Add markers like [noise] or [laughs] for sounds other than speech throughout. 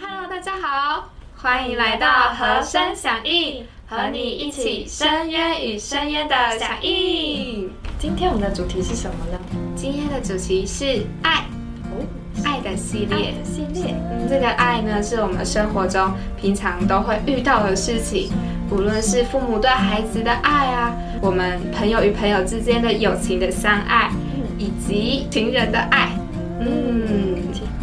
Hello，大家好，欢迎来到和声响应，和你一起深渊与深渊的响应。今天我们的主题是什么呢？今天的主题是爱的系列。系列。嗯，这个爱呢，是我们生活中平常都会遇到的事情，无论是父母对孩子的爱啊，我们朋友与朋友之间的友情的相爱，以及情人的爱。嗯，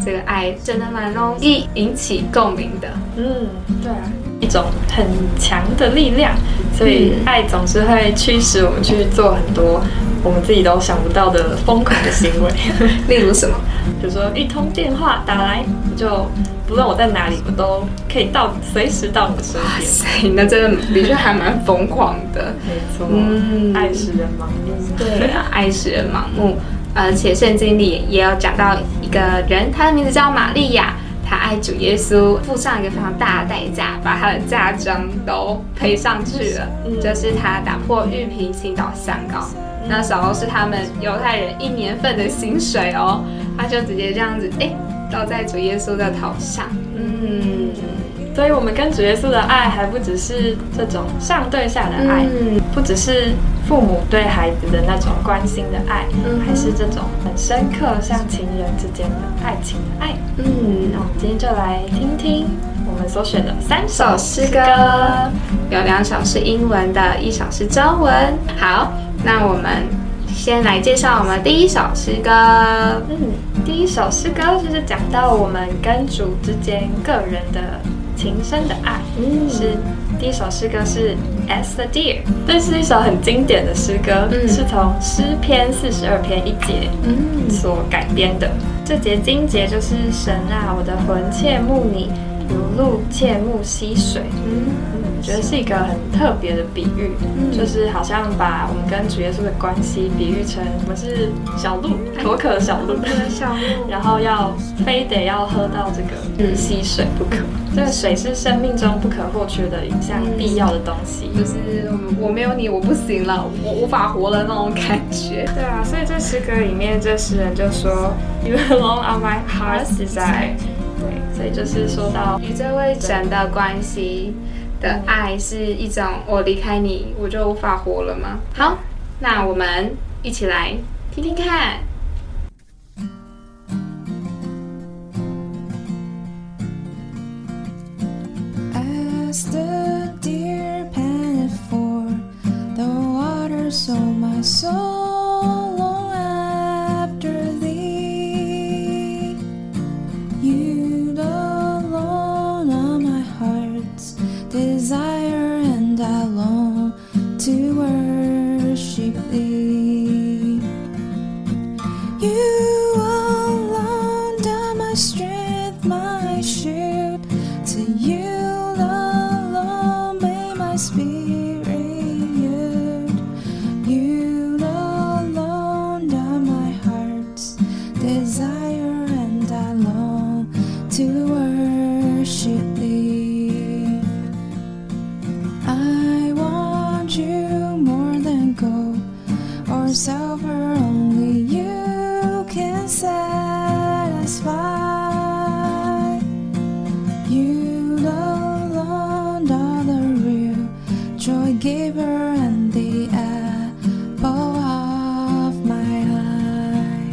这个爱真的蛮容易引起共鸣的。嗯，对啊，一种很强的力量，所以嗯爱总是会驱使我们去做很多我们自己都想不到的疯狂的行为。[laughs] 例如什么？比如说一通电话打来，我就不论我在哪里，我都可以到随时到你的身边。哇塞，那真的的确还蛮疯狂的。没错，嗯爱使人盲目。对啊，爱使人盲目。而且圣经里也有讲到一个人，他的名字叫玛利亚，他爱主耶稣，付上一个非常大的代价，把他的嫁妆都赔上去了，嗯就是他打破玉瓶倾倒香膏。那时候是他们犹太人一年份的薪水哦，他就直接这样子，哎，倒在主耶稣的头上。嗯，所以，我们跟主耶稣的爱还不只是这种上对下的爱，嗯不只是父母对孩子的那种关心的爱，嗯还是这种很深刻像情人之间的爱情的爱。嗯那我们今天就来听听我们所选的三首首诗歌，有两首是英文的，一首是中文。好，那我们先来介绍我们第一首诗歌。嗯，第一首诗歌就是讲到我们跟主之间个人的情深的爱。嗯是第一首诗歌是 As the Deer，这是一首很经典的诗歌，嗯是从诗篇四十二篇一节嗯所改编的。这节经节就是神啊，我的魂切慕你，如露切慕溪水。嗯嗯，我觉得是一个很特别的比喻，嗯就是好像把我们跟主耶稣的关系比喻成我们是小鹿，口渴的小鹿，小 [laughs] 鹿然后要非得要喝到这个嗯溪水不可。这个水是生命中不可或缺的一项必要的东西。就是我没有你我不行了，我无法活了那种感觉。对啊，所以这诗歌里面，这诗人就说，You alone are my heart's desire。所以就是说到与这位神的关系的爱是一种，我离开你我就无法活了吗？好，那我们一起来听听看。Giver and the apple of my eye.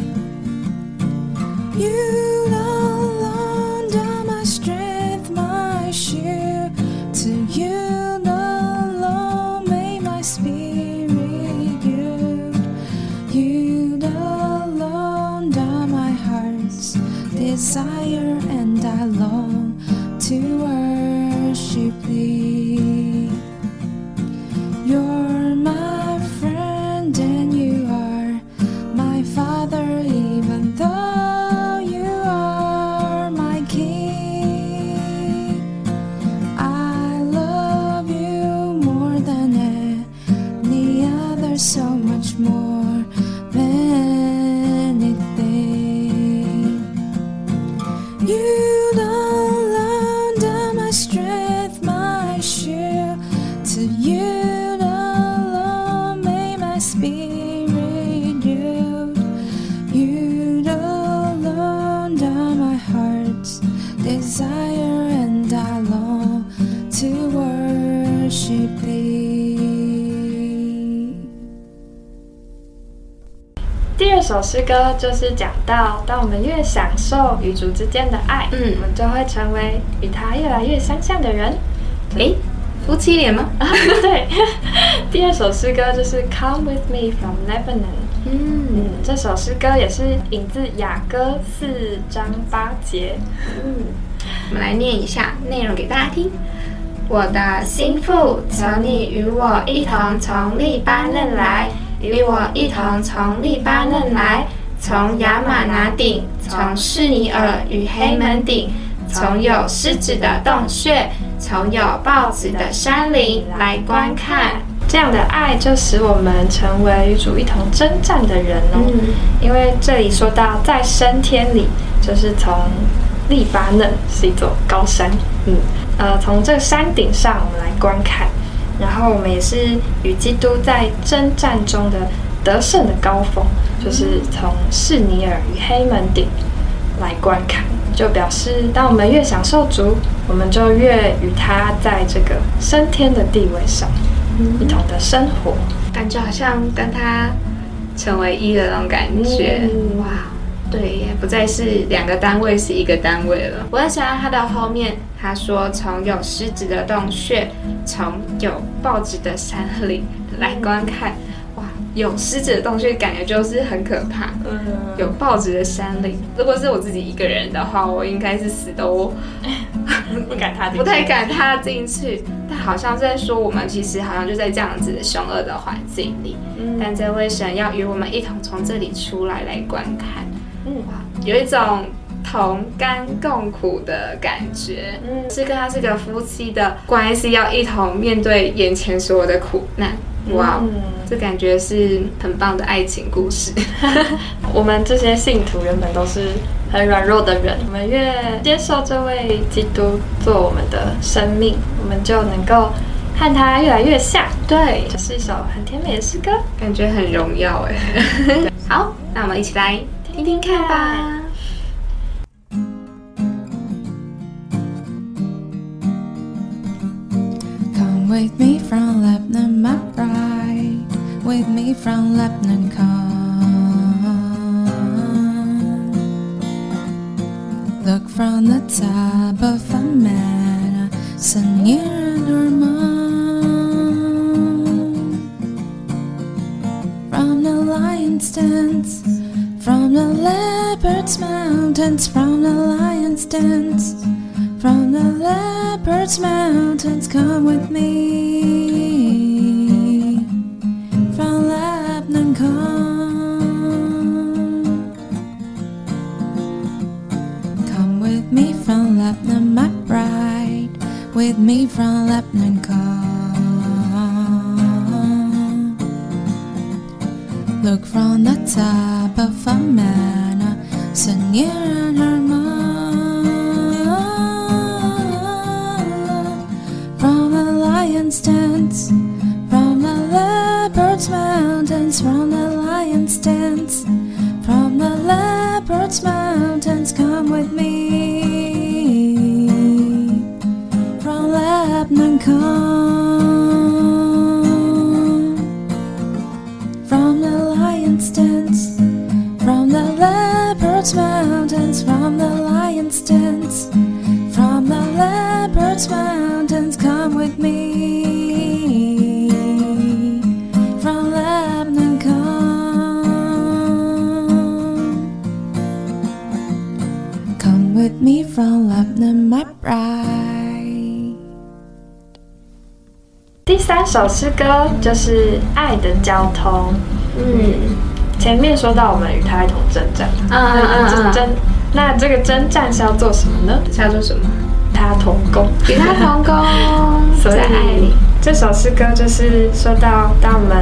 You alone are my strength, my shield. To you alone may my spirit yield. You alone are my heart's desire, and I long to worship thee. You 首诗歌就是讲到，当我们越享受与主之间的爱，嗯我们就会成为与他越来越相像的人。诶，夫妻脸吗？啊，[laughs] 对。第二首诗歌就是 Come with me from Lebanon。嗯嗯，这首诗歌也是引自雅歌四章八节。嗯，我们来念一下内容给大家听。我的心腹，求你与我一同从利巴嫩来，与我一同从利巴嫩来，从亚玛拿顶，从士尼尔与黑门顶，从有狮子的洞穴，从有豹子的山林来观看。这样的爱就使我们成为与主一同征战的人哦。因为这里说到在升天里，就是从利巴嫩是一座高山，嗯，呃，从这山顶上我们来观看，然后我们也是与基督在征战中的得胜的高峰，就是从士尼尔与黑门顶来观看，就表示当我们越享受主，我们就越与他在这个升天的地位上一同的生活。感觉好像跟他成为一的那种感觉，嗯。哇，对也，不再是两个单位，是一个单位了。我很喜欢他的后面，他说从有狮子的洞穴，从有报纸的山林来观看，哇，有狮子的洞穴感觉就是很可怕。嗯，有报纸的山林，如果是我自己一个人的话，我应该是死都 [laughs] 不敢踏不太敢踏进去。但好像在说，我们其实好像就在这样子的凶恶的环境里，嗯但这位神要与我们一同从这里出来来观看，有一种同甘共苦的感觉。嗯是跟他是个夫妻的关系，要一同面对眼前所有的苦难。哇，嗯这感觉是很棒的爱情故事。[laughs] 我们这些信徒原本都是很软弱的人，我们越接受这位基督做我们的生命，我们就能够和他越来越像。对，这是一首很甜美的诗歌。感觉很荣耀哎。[laughs] 好，那我们一起来听听看吧。With me from Lebanon, my bride. With me from Lebanon, come. Look from the top of a man, so near and. From the lion's dance, from the leopard's mountains, from the lion's dance. From the leopard's mountains, come with me. From Lebanon, come. Come with me from Lebanon, my bride. With me from Lebanon, come. Look from the top of a manor, so and Hermon. Leopard's mountains, from the lion's dance, from the leopard's mountains, come with me. From Lebanon, come. From the lion's dance, from the leopard's mountains, from the lion's dance, from the leopard's mountains, from Lebanon, my bride. 第三首诗歌就是《爱的交通》。嗯前面说到我们与他一同征战，嗯嗯嗯嗯这征那这个征战是要做什么呢？是要做什么？他同工。与他同工，[laughs] 所以在爱里。这首诗歌就是说到，当我们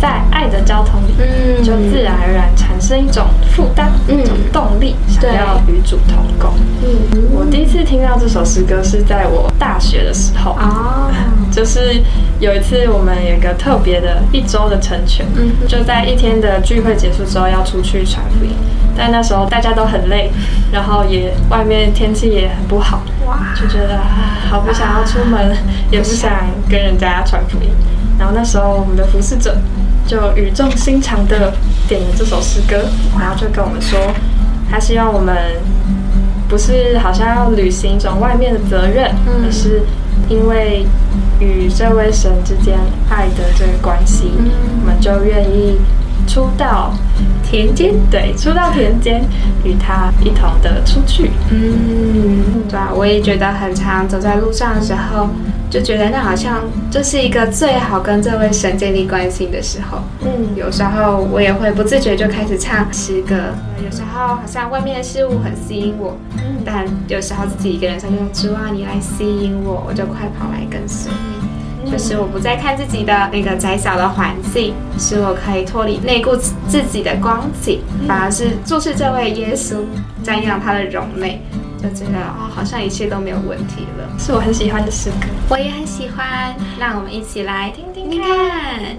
在爱的交通里，嗯就自然而然产生一种负担，嗯。一种动力，想要与主同工。嗯。我第一次听到这首诗歌是在我大学的时候，啊，[laughs] 就是有一次我们有一个特别的一周的成全，嗯。就在一天的聚会结束之后要出去传福音，但那时候大家都很累，[laughs] 然后也外面天气也很不好，哇，就觉得啊好不想要出门，也不想跟人家传福音。然后那时候我们的服侍者就语重心长的点了这首诗歌，然后就跟我们说，他希望我们不是好像要履行一种外面的责任，嗯。而是因为与这位神之间爱的这个关系，嗯。我们就愿意出到田间，对，出到田间与他一同的出去。嗯，对啊，我也觉得很常走在路上的时候，就觉得那好像就是一个最好跟这位神建立关系的时候。嗯，有时候我也会不自觉就开始唱诗歌，有时候好像外面的事物很吸引我，但有时候自己一个人的时候就主啊，你来吸引我，我就快跑来跟随你。就是我不再看自己的那个窄小的环境，使我可以脱离内顾自己的光景，反而是注视这位耶稣，瞻仰他的容美，就觉得哦，好像一切都没有问题了。是我很喜欢的诗歌。我也很喜欢，让我们一起来听听看。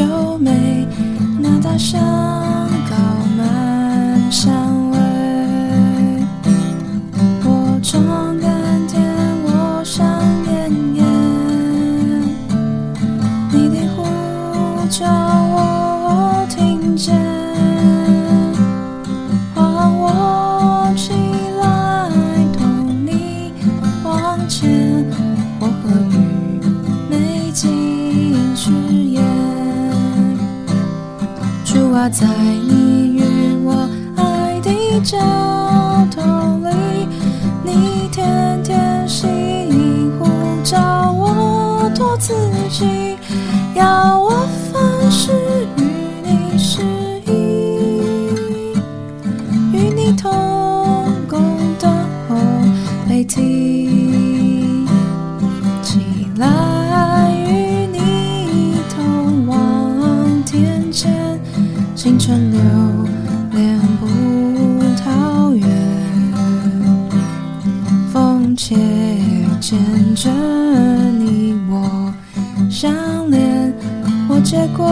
秀美，那大香膏满香味。我装甘甜，我想妍妍。你的呼叫我听见，唤我起来同你往前，我和愚昧尽誓挂。在你与我爱的交通里，你天天吸引呼召我做自己，要我凡事牵着你我相连，我结果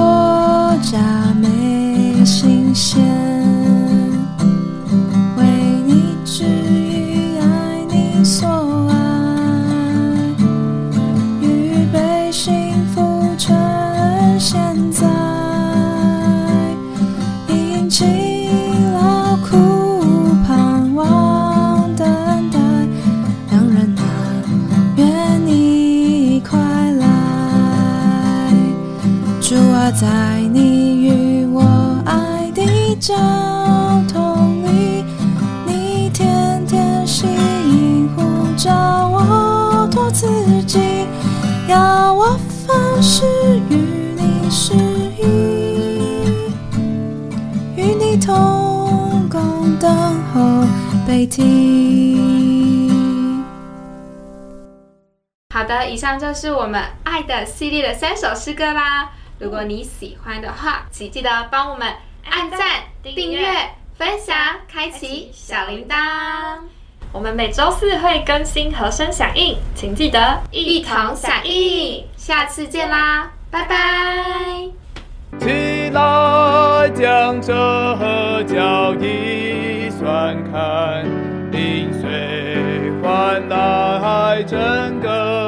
凡事与你适宜。与你同工等候被提。好的，以上就是我们爱的系列的三首诗歌啦。如果你喜欢的话，请记得帮我们按赞、订阅、分享、开启小铃铛，我们每周四会更新和声响应，请记得一同响应。下次见啦，拜拜。起来，将这脚一算看，临水换来整个。